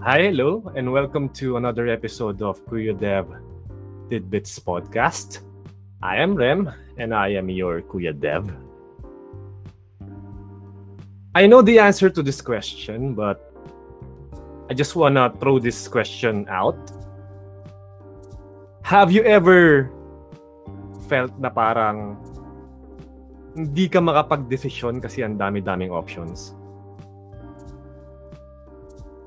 Hi, hello, and welcome to another episode of Kuya Dev Tidbits Podcast. I am Rem, and I am your Kuya Dev. I know the answer to this question, but I just wanna throw this question out. Have you ever felt na parang hindi ka makapag-desisyon kasi ang dami-daming options?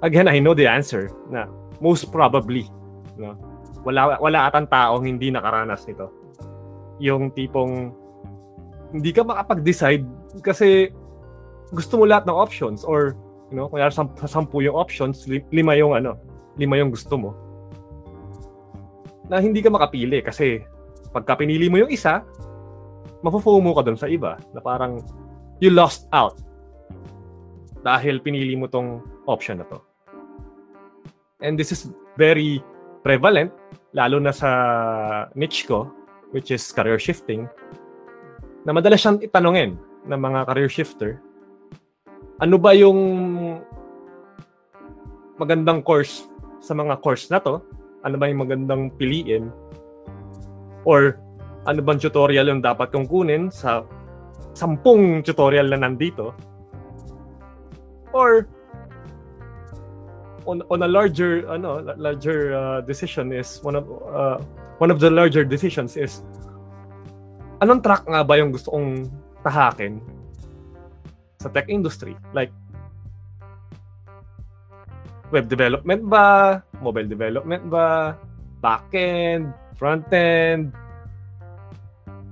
Again, I know the answer na most probably, no? Wala wala atang taong hindi nakaranas nito. Yung tipong hindi ka makapag-decide kasi gusto mo lahat ng options or you know, kung sa sampu yung options, lima yung ano, lima yung gusto mo. Na hindi ka makapili kasi pagka pinili mo yung isa, mafo-FOMO ka dun sa iba na parang you lost out dahil pinili mo tong option na to. And this is very prevalent, lalo na sa niche ko, which is career shifting, na madalas siyang itanongin ng mga career shifter, ano ba yung magandang course sa mga course na to? Ano ba yung magandang piliin? Or ano bang tutorial yung dapat kong kunin sa sampung tutorial na nandito? Or on on a larger ano larger uh, decision is one of uh, one of the larger decisions is anong track nga ba yung gusto kong tahakin sa tech industry? Like web development ba? Mobile development ba? Backend frontend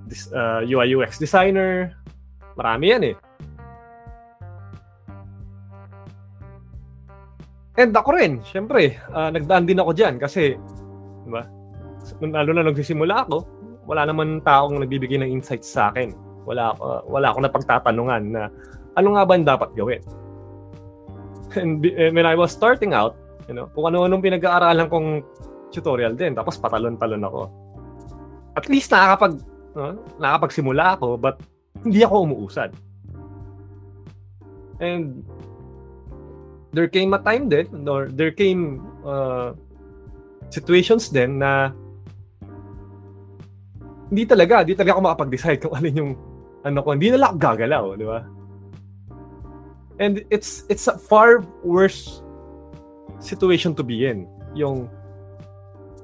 this uh, UI UX designer? Marami yan eh And ako rin, syempre, uh, nagdaan din ako diyan kasi, di ba? Lalo na nagsisimula ako, wala naman taong nagbibigay ng insights sa akin. Wala ako, uh, wala akong napagtatanungan na ano nga ba ang dapat gawin. And, and when I was starting out, you know, kung ano-anong pinag-aaralan kong tutorial din, tapos patalon-talon ako. At least nakakapag, uh, nakakapagsimula ako, but hindi ako umuusad. And there came a time din, or there came uh, situations din na hindi talaga, hindi talaga ako makapag-decide kung alin yung ano ko, hindi na lang gagalaw, di ba? And it's it's a far worse situation to be in. Yung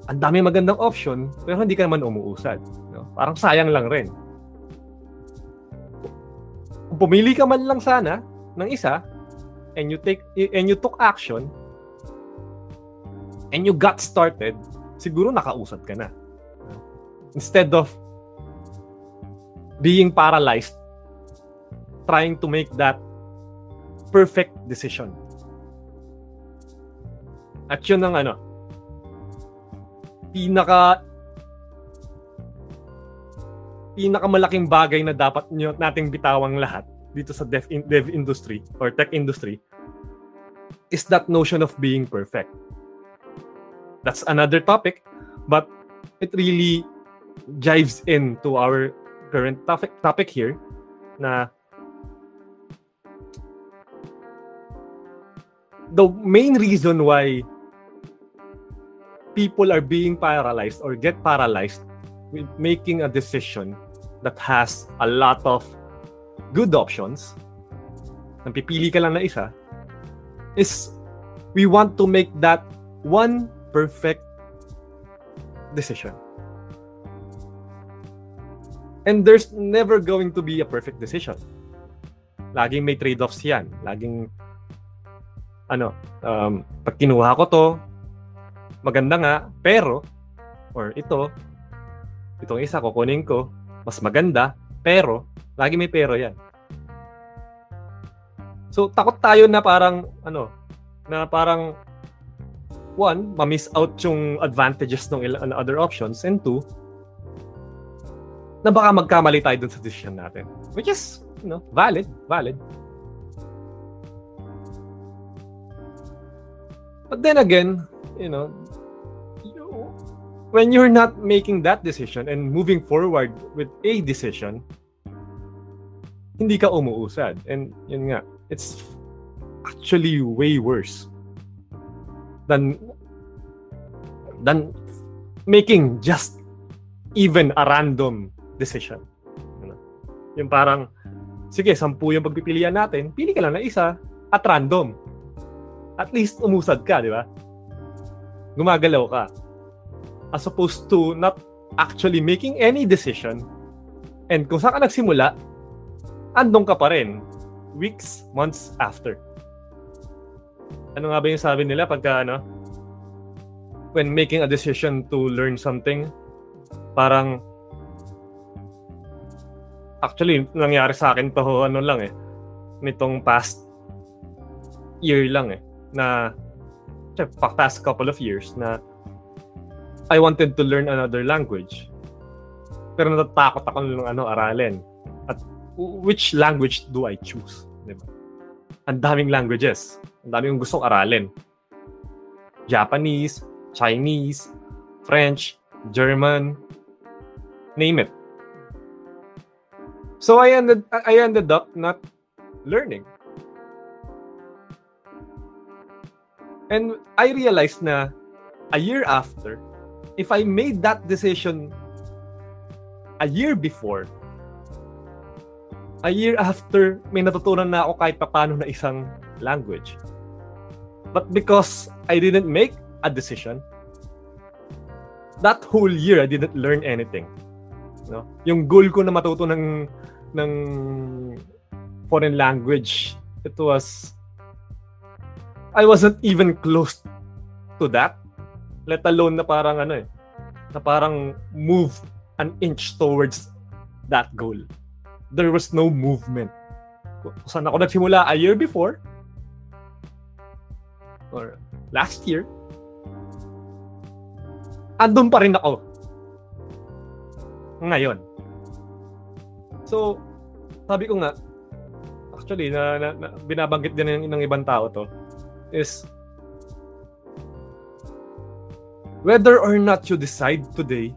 ang dami magandang option, pero hindi ka naman umuusad. No? Parang sayang lang rin. Kung pumili ka man lang sana ng isa, and you take and you took action and you got started, siguro nakausad ka na. Instead of being paralyzed trying to make that perfect decision. At yun ang ano, pinaka pinakamalaking bagay na dapat nyo, nating bitawang lahat dito sa dev, in, dev industry or tech industry is that notion of being perfect. That's another topic, but it really jives into our current topic topic here na the main reason why people are being paralyzed or get paralyzed with making a decision that has a lot of good options, nang pipili ka lang na isa, is we want to make that one perfect decision. And there's never going to be a perfect decision. Laging may trade-offs yan. Laging, ano, um, pag kinuha ko to, maganda nga, pero, or ito, itong isa kukunin ko, mas maganda, pero, Lagi may pero yan. So, takot tayo na parang, ano, na parang, one, ma-miss out yung advantages ng il- other options, and two, na baka magkamali tayo dun sa decision natin. Which is, you know, valid, valid. But then again, you know, when you're not making that decision and moving forward with a decision, hindi ka umuusad. And yun nga, it's actually way worse. than than making just even a random decision. Ano? Yung parang, sige, sampu yung pagpipilian natin, pili ka lang na isa at random. At least umusad ka, di ba? Gumagalaw ka. As opposed to not actually making any decision and kung saan ka nagsimula, andong ka pa rin weeks, months after. Ano nga ba yung sabi nila pagka ano, when making a decision to learn something, parang actually nangyari sa akin to ano lang eh nitong past year lang eh na past couple of years na I wanted to learn another language. Pero natatakot ako ng ano aralin. At which language do I choose di ba ang daming languages ang daming gustong aralin Japanese Chinese French German name it. So I ended I ended up not learning. And I realized na a year after, if I made that decision a year before, a year after, may natutunan na ako kahit papano na isang language. But because I didn't make a decision, that whole year I didn't learn anything. No? Yung goal ko na matuto ng ng foreign language it was I wasn't even close to that. Let alone na parang ano eh na parang move an inch towards that goal there was no movement. Saan ako nagsimula? A year before? Or last year? Andun pa rin ako. Ngayon. So, sabi ko nga, actually, na, na, na binabanggit din ng, ng ibang tao to, is whether or not you decide today,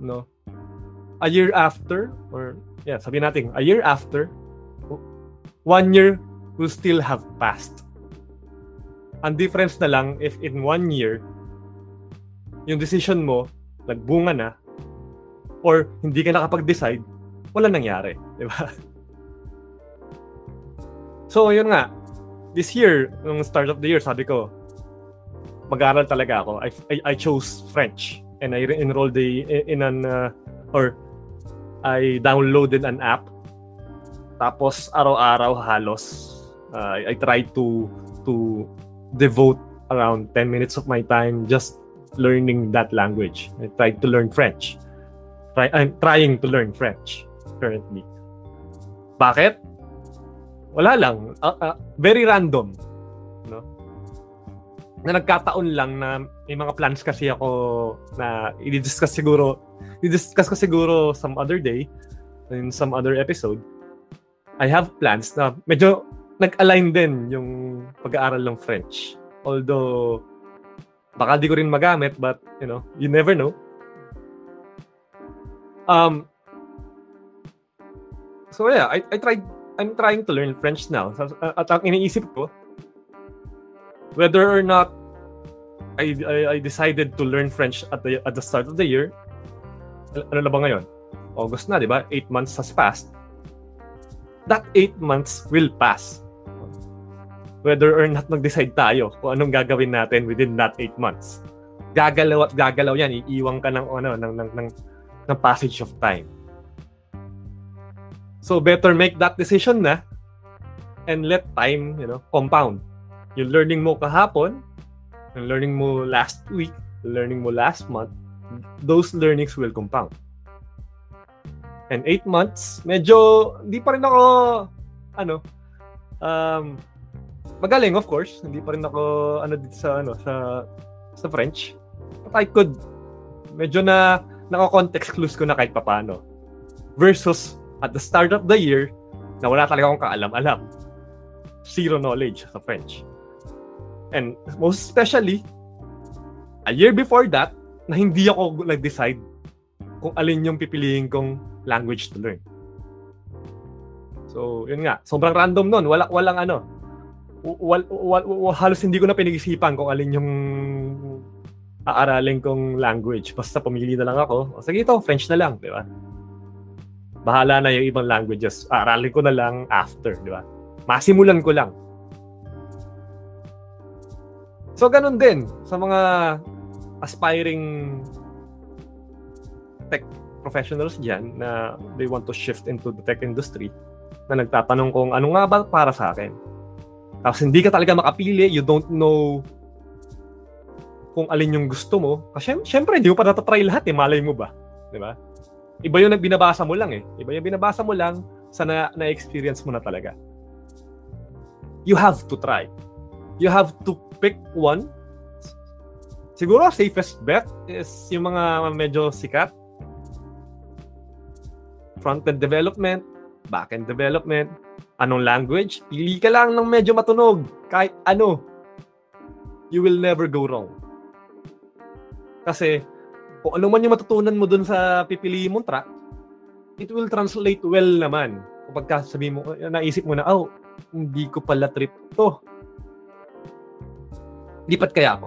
no, a year after, or yeah, sabi natin, a year after, one year will still have passed. Ang difference na lang if in one year, yung decision mo nagbunga na, or hindi ka nakapag-decide, wala nangyari. Di ba? So, yun nga. This year, nung start of the year, sabi ko, mag-aaral talaga ako. I, I, I chose French. And I enrolled the, in an, uh, or I downloaded an app. Tapos, araw-araw halos, uh, I, tried to, to devote around 10 minutes of my time just learning that language. I tried to learn French. Try, I'm trying to learn French currently. Bakit? Wala lang. Uh, uh, very random. No? Na nagkataon lang na may mga plans kasi ako na i-discuss siguro i-discuss ko siguro some other day in some other episode. I have plans na medyo nag-align din yung pag-aaral ng French. Although Baka di ko rin magamit, but, you know, you never know. Um, so yeah, I, I tried, I'm trying to learn French now. At ang iniisip ko, whether or not I, I, I decided to learn French at the, at the start of the year, ano na ba ngayon? August na, di ba? Eight months has passed. That eight months will pass whether or not mag-decide tayo kung anong gagawin natin within that 8 months. Gagalaw at gagalaw yan, iiwan ka ng, ano, ng, ng, ng, ng passage of time. So better make that decision na and let time, you know, compound. Yung learning mo kahapon, yung learning mo last week, learning mo last month, those learnings will compound. And 8 months, medyo hindi pa rin ako ano um magaling of course. Hindi pa rin ako ano dito sa ano sa sa French. But I could medyo na nako-context clues ko na kahit papaano. Versus at the start of the year na wala talaga akong kaalam-alam. Zero knowledge sa French. And most especially a year before that na hindi ako nag-decide kung alin yung pipiliin kong language to learn. So, yun nga. Sobrang random nun. Wala, walang ano wal, wal, wal, halos hindi ko na pinag-isipan kung alin yung aaralin kong language. Basta pumili na lang ako. O, sige ito, French na lang, di ba? Bahala na yung ibang languages. Aaralin ko na lang after, di ba? Masimulan ko lang. So, ganun din sa mga aspiring tech professionals dyan na they want to shift into the tech industry na nagtatanong kung ano nga ba para sa akin. Tapos hindi ka talaga makapili, you don't know kung alin yung gusto mo. Kasi syempre, hindi mo pa natatry lahat eh, malay mo ba? Di ba? Iba yung binabasa mo lang eh. Iba yung binabasa mo lang sa na, na-experience mo na talaga. You have to try. You have to pick one. Siguro safest bet is yung mga medyo sikat front-end development, back-end development, anong language, pili ka lang ng medyo matunog, kahit ano. You will never go wrong. Kasi, kung ano man yung matutunan mo dun sa pipiliin mong track, it will translate well naman. Kapag sabi mo, naisip mo na, oh, hindi ko pala trip to. Lipat kaya ako.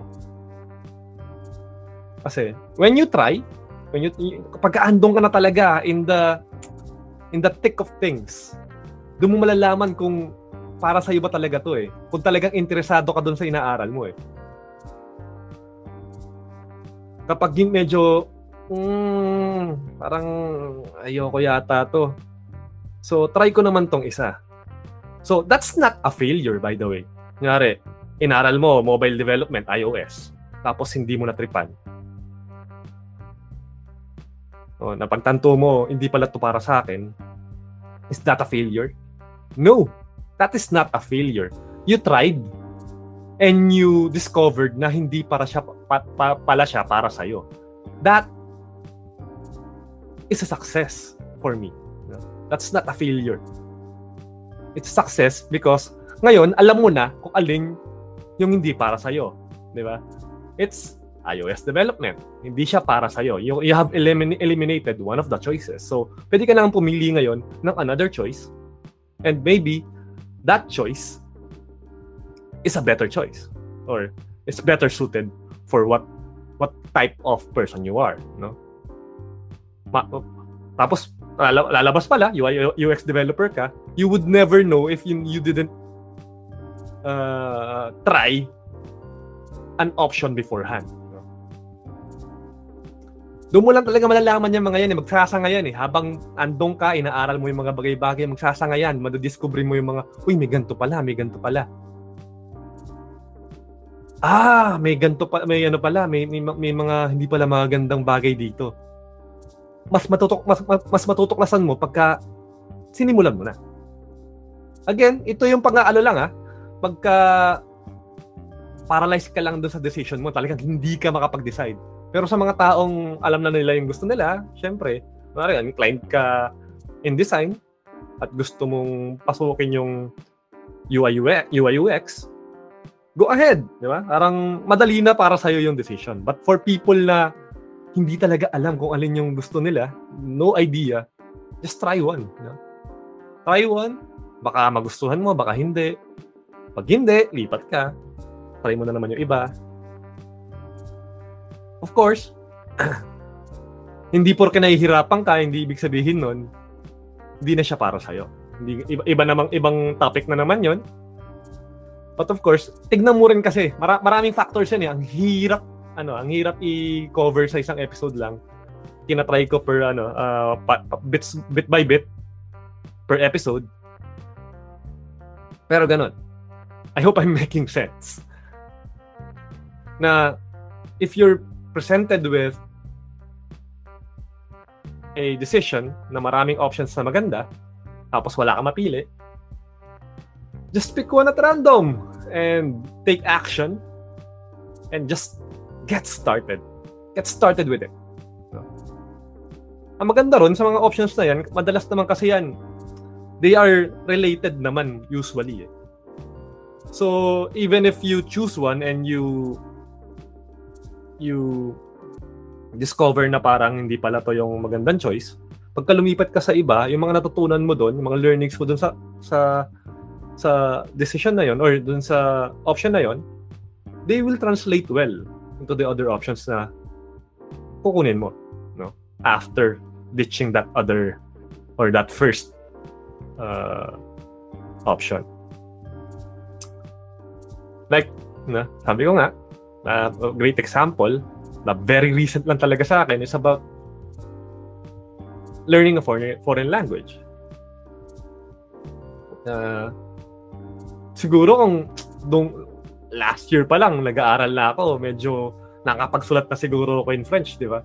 Kasi, when you try, when you, kapag andong ka na talaga in the in the thick of things, doon mo malalaman kung para sa iyo ba talaga to eh. Kung talagang interesado ka doon sa inaaral mo eh. Kapag medyo, mm, parang ayoko yata to. So, try ko naman tong isa. So, that's not a failure by the way. Kunyari, inaral mo mobile development, iOS. Tapos hindi mo natripan oh, napagtanto mo, hindi pala to para sa akin, is that a failure? No, that is not a failure. You tried and you discovered na hindi para siya pa, pa, pala siya para sa iyo. That is a success for me. That's not a failure. It's success because ngayon alam mo na kung alin yung hindi para sa iyo, 'di ba? It's iOS development. Hindi siya para sa iyo. You, you have elimin- eliminated one of the choices. So, pwede ka nang pumili ngayon ng another choice. And maybe that choice is a better choice or is better suited for what what type of person you are, no? Ma- tapos lalabas pala UI UX developer ka, you would never know if you, you didn't uh, try an option beforehand. Doon mo lang talaga malalaman yung mga yan, eh. magsasanga yan eh. Habang andong ka, inaaral mo yung mga bagay-bagay, magsasanga yan, madidiscover mo yung mga, uy, may ganto pala, may ganto pala. Ah, may ganto pa, may ano pala, may, may, may mga hindi pala magandang bagay dito. Mas matutok mas, mas matutuklasan mo pagka sinimulan mo na. Again, ito yung pang-aalo lang ah. Pagka paralyzed ka lang doon sa decision mo, talagang hindi ka makapag-decide pero sa mga taong alam na nila yung gusto nila, syempre, kunwari, inclined ka in design at gusto mong pasukin yung UI UX, UI UX go ahead, di ba? Parang madali na para sa yung decision. But for people na hindi talaga alam kung alin yung gusto nila, no idea, just try one. You know? Try one, baka magustuhan mo, baka hindi. Pag hindi, lipat ka. Try mo na naman yung iba. Of course, hindi porke nahihirapan ka, hindi ibig sabihin nun, hindi na siya para sa'yo. Hindi, iba, iba namang, ibang topic na naman yon But of course, tignan mo rin kasi, mara, maraming factors yan eh. Ang hirap, ano, ang hirap i-cover sa isang episode lang. Tinatry ko per, ano, uh, pa, pa, bits, bit by bit, per episode. Pero ganun. I hope I'm making sense. Na, if you're presented with a decision na maraming options na maganda, tapos wala kang mapili, just pick one at random and take action and just get started. Get started with it. No? Ang maganda ron sa mga options na yan, madalas naman kasi yan, they are related naman usually. Eh. So, even if you choose one and you you discover na parang hindi pala to yung magandang choice, pagka lumipat ka sa iba, yung mga natutunan mo doon, yung mga learnings mo doon sa sa sa decision na yon or dun sa option na yon, they will translate well into the other options na kukunin mo, no? After ditching that other or that first uh, option. Like, na, sabi ko nga, uh, a great example, na very recent lang talaga sa akin is about learning a foreign, foreign language. Uh, siguro kung dong last year pa lang nag-aaral na ako, medyo nakapagsulat na siguro ako in French, di ba?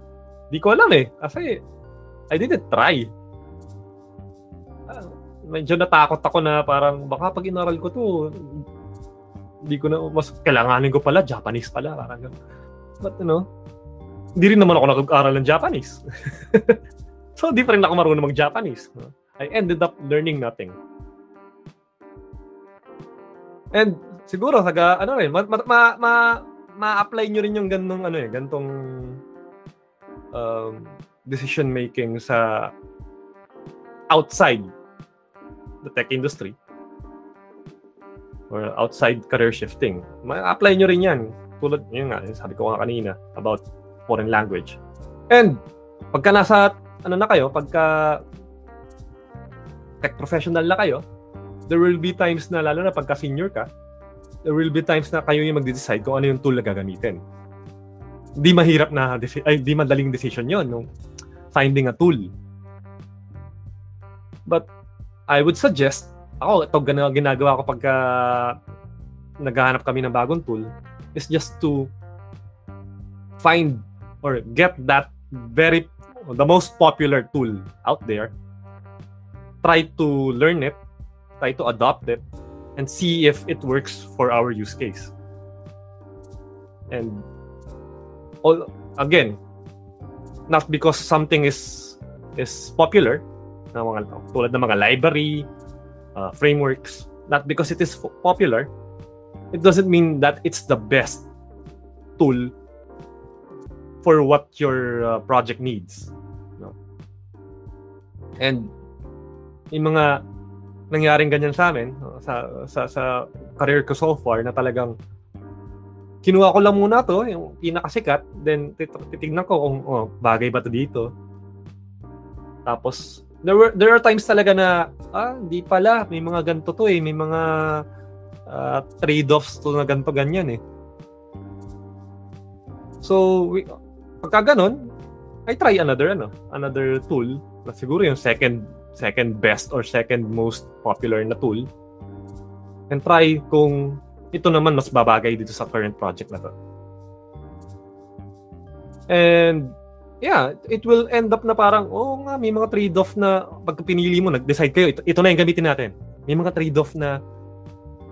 Di ko alam eh. Kasi I didn't try. Uh, medyo natakot ako na parang baka pag inaral ko to, hindi ko na, mas kailanganin ko pala, Japanese pala. Parang But you know, hindi rin naman ako nag-aaral ng Japanese. so, di pa rin ako marunong mag-Japanese. I ended up learning nothing. And siguro saga ano rin, ma ma ma, ma-apply niyo rin yung ganung ano eh, gantong um, decision making sa outside the tech industry or outside career shifting. Ma-apply niyo rin 'yan. Tulad yun nga, sabi ko nga kanina about foreign language. And pagka nasa ano na kayo, pagka tech professional na kayo, there will be times na, lalo na pagka senior ka, there will be times na kayo yung magde-decide kung ano yung tool na gagamitin. Di mahirap na, ay, di madaling decision yon no? finding a tool. But, I would suggest, ako, ito ginagawa ko pagka naghahanap kami ng bagong tool, is just to find or get that very, the most popular tool out there, try to learn it, try to adopt it and see if it works for our use case. And all again, not because something is is popular, na mga tulad ng mga library, uh, frameworks, not because it is popular, it doesn't mean that it's the best tool for what your uh, project needs. No? And yung mga nangyaring ganyan sa amin sa sa sa career ko so far na talagang kinuha ko lang muna to, yung pinakasikat, then titignan ko kung oh, bagay ba to dito. Tapos there were there are times talaga na ah, hindi pala, may mga ganto to eh, may mga uh, trade-offs to na ganto ganyan eh. So, we, pagka ganun, I try another ano, another tool na siguro yung second second best or second most popular na tool and try kung ito naman mas babagay dito sa current project na to. And yeah, it will end up na parang, oh nga, may mga trade-off na pag pinili mo, nag-decide kayo, ito, ito na yung gamitin natin. May mga trade-off na,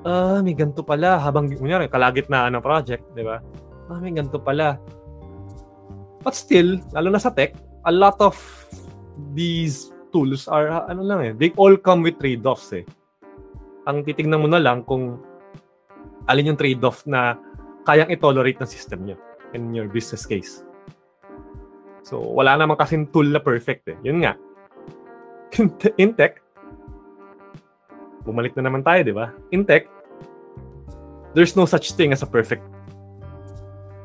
ah, may ganito pala, habang, kunyari, kalagit na ng project, di ba? Ah, may ganito pala. But still, lalo na sa tech, a lot of these tools are ano lang eh, they all come with trade-offs eh. Ang titingnan mo na lang kung alin yung trade-off na kayang i-tolerate ng system niyo in your business case. So, wala naman kasing tool na perfect eh. Yun nga. In tech, bumalik na naman tayo, di ba? In tech, there's no such thing as a perfect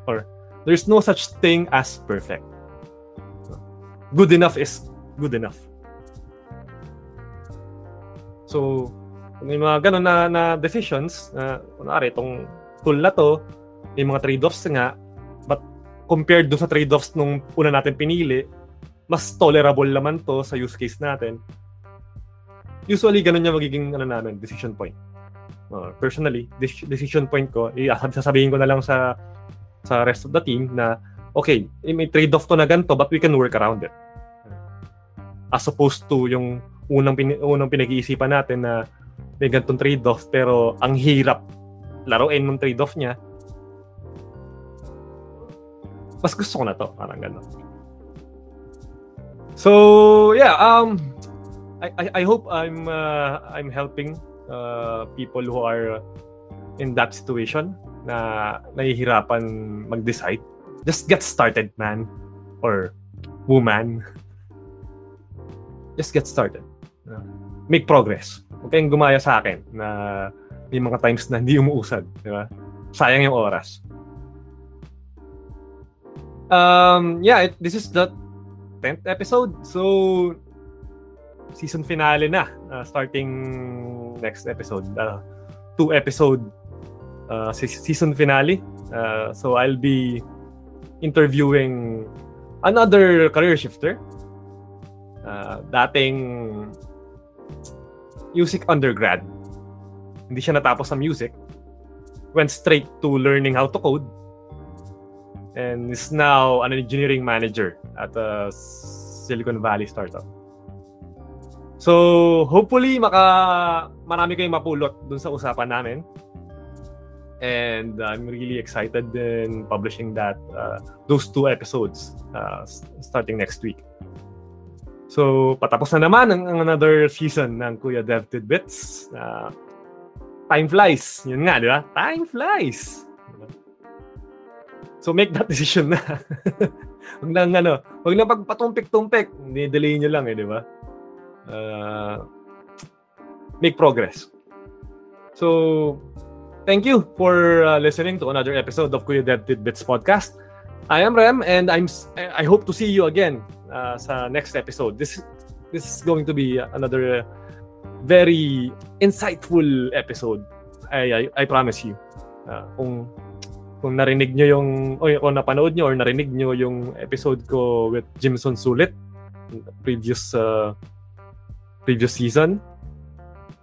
or there's no such thing as perfect. Good enough is good enough. So, may mga ganun na, na decisions, na, kunwari, itong tool na to, may mga trade-offs nga, compared do sa trade-offs nung una natin pinili, mas tolerable naman to sa use case natin. Usually, ganun yung magiging ano namin, decision point. Uh, personally, decision point ko, sasabihin ko na lang sa sa rest of the team na, okay, may trade-off to na ganito, but we can work around it. As opposed to yung unang pin- unang pinag-iisipan natin na may ganitong trade-off pero ang hirap laruin ng trade-off niya. Mas gusto ko na to, parang gano'n. So, yeah, um I I, I hope I'm uh, I'm helping uh, people who are in that situation na nahihirapan mag-decide. Just get started, man or woman. Just get started make progress. Huwag kayong gumaya sa akin na may mga times na hindi umuusad. Di ba? Sayang yung oras. Um, yeah, it, this is the 10th episode. So, season finale na. Uh, starting next episode. Uh, two episode uh, season finale. Uh, so, I'll be interviewing another career shifter. Uh, dating music undergrad. Hindi siya natapos sa music. Went straight to learning how to code. And is now an engineering manager at a Silicon Valley startup. So, hopefully, maka marami kayong mapulot dun sa usapan namin. And I'm really excited in publishing that uh, those two episodes uh, starting next week. So, patapos na naman ang, ang another season ng Kuya Dev Tidbits. Uh, time flies. Yun nga, di ba? Time flies. So, make that decision na. huwag lang, ano, huwag lang pagpatumpik-tumpik. Delay nyo lang eh, di ba? Uh, make progress. So, thank you for uh, listening to another episode of Kuya Dev Tidbits podcast. I am Rem and I'm I hope to see you again uh, sa next episode. This this is going to be another very insightful episode. I I, I promise you. Uh, kung kung narinig nyo yung o kung napanood nyo or narinig nyo yung episode ko with Jimson Sulit previous uh, previous season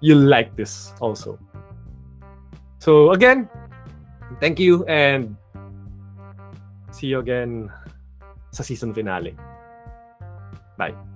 you'll like this also. So again, thank you and see you again sa season finale. Bye.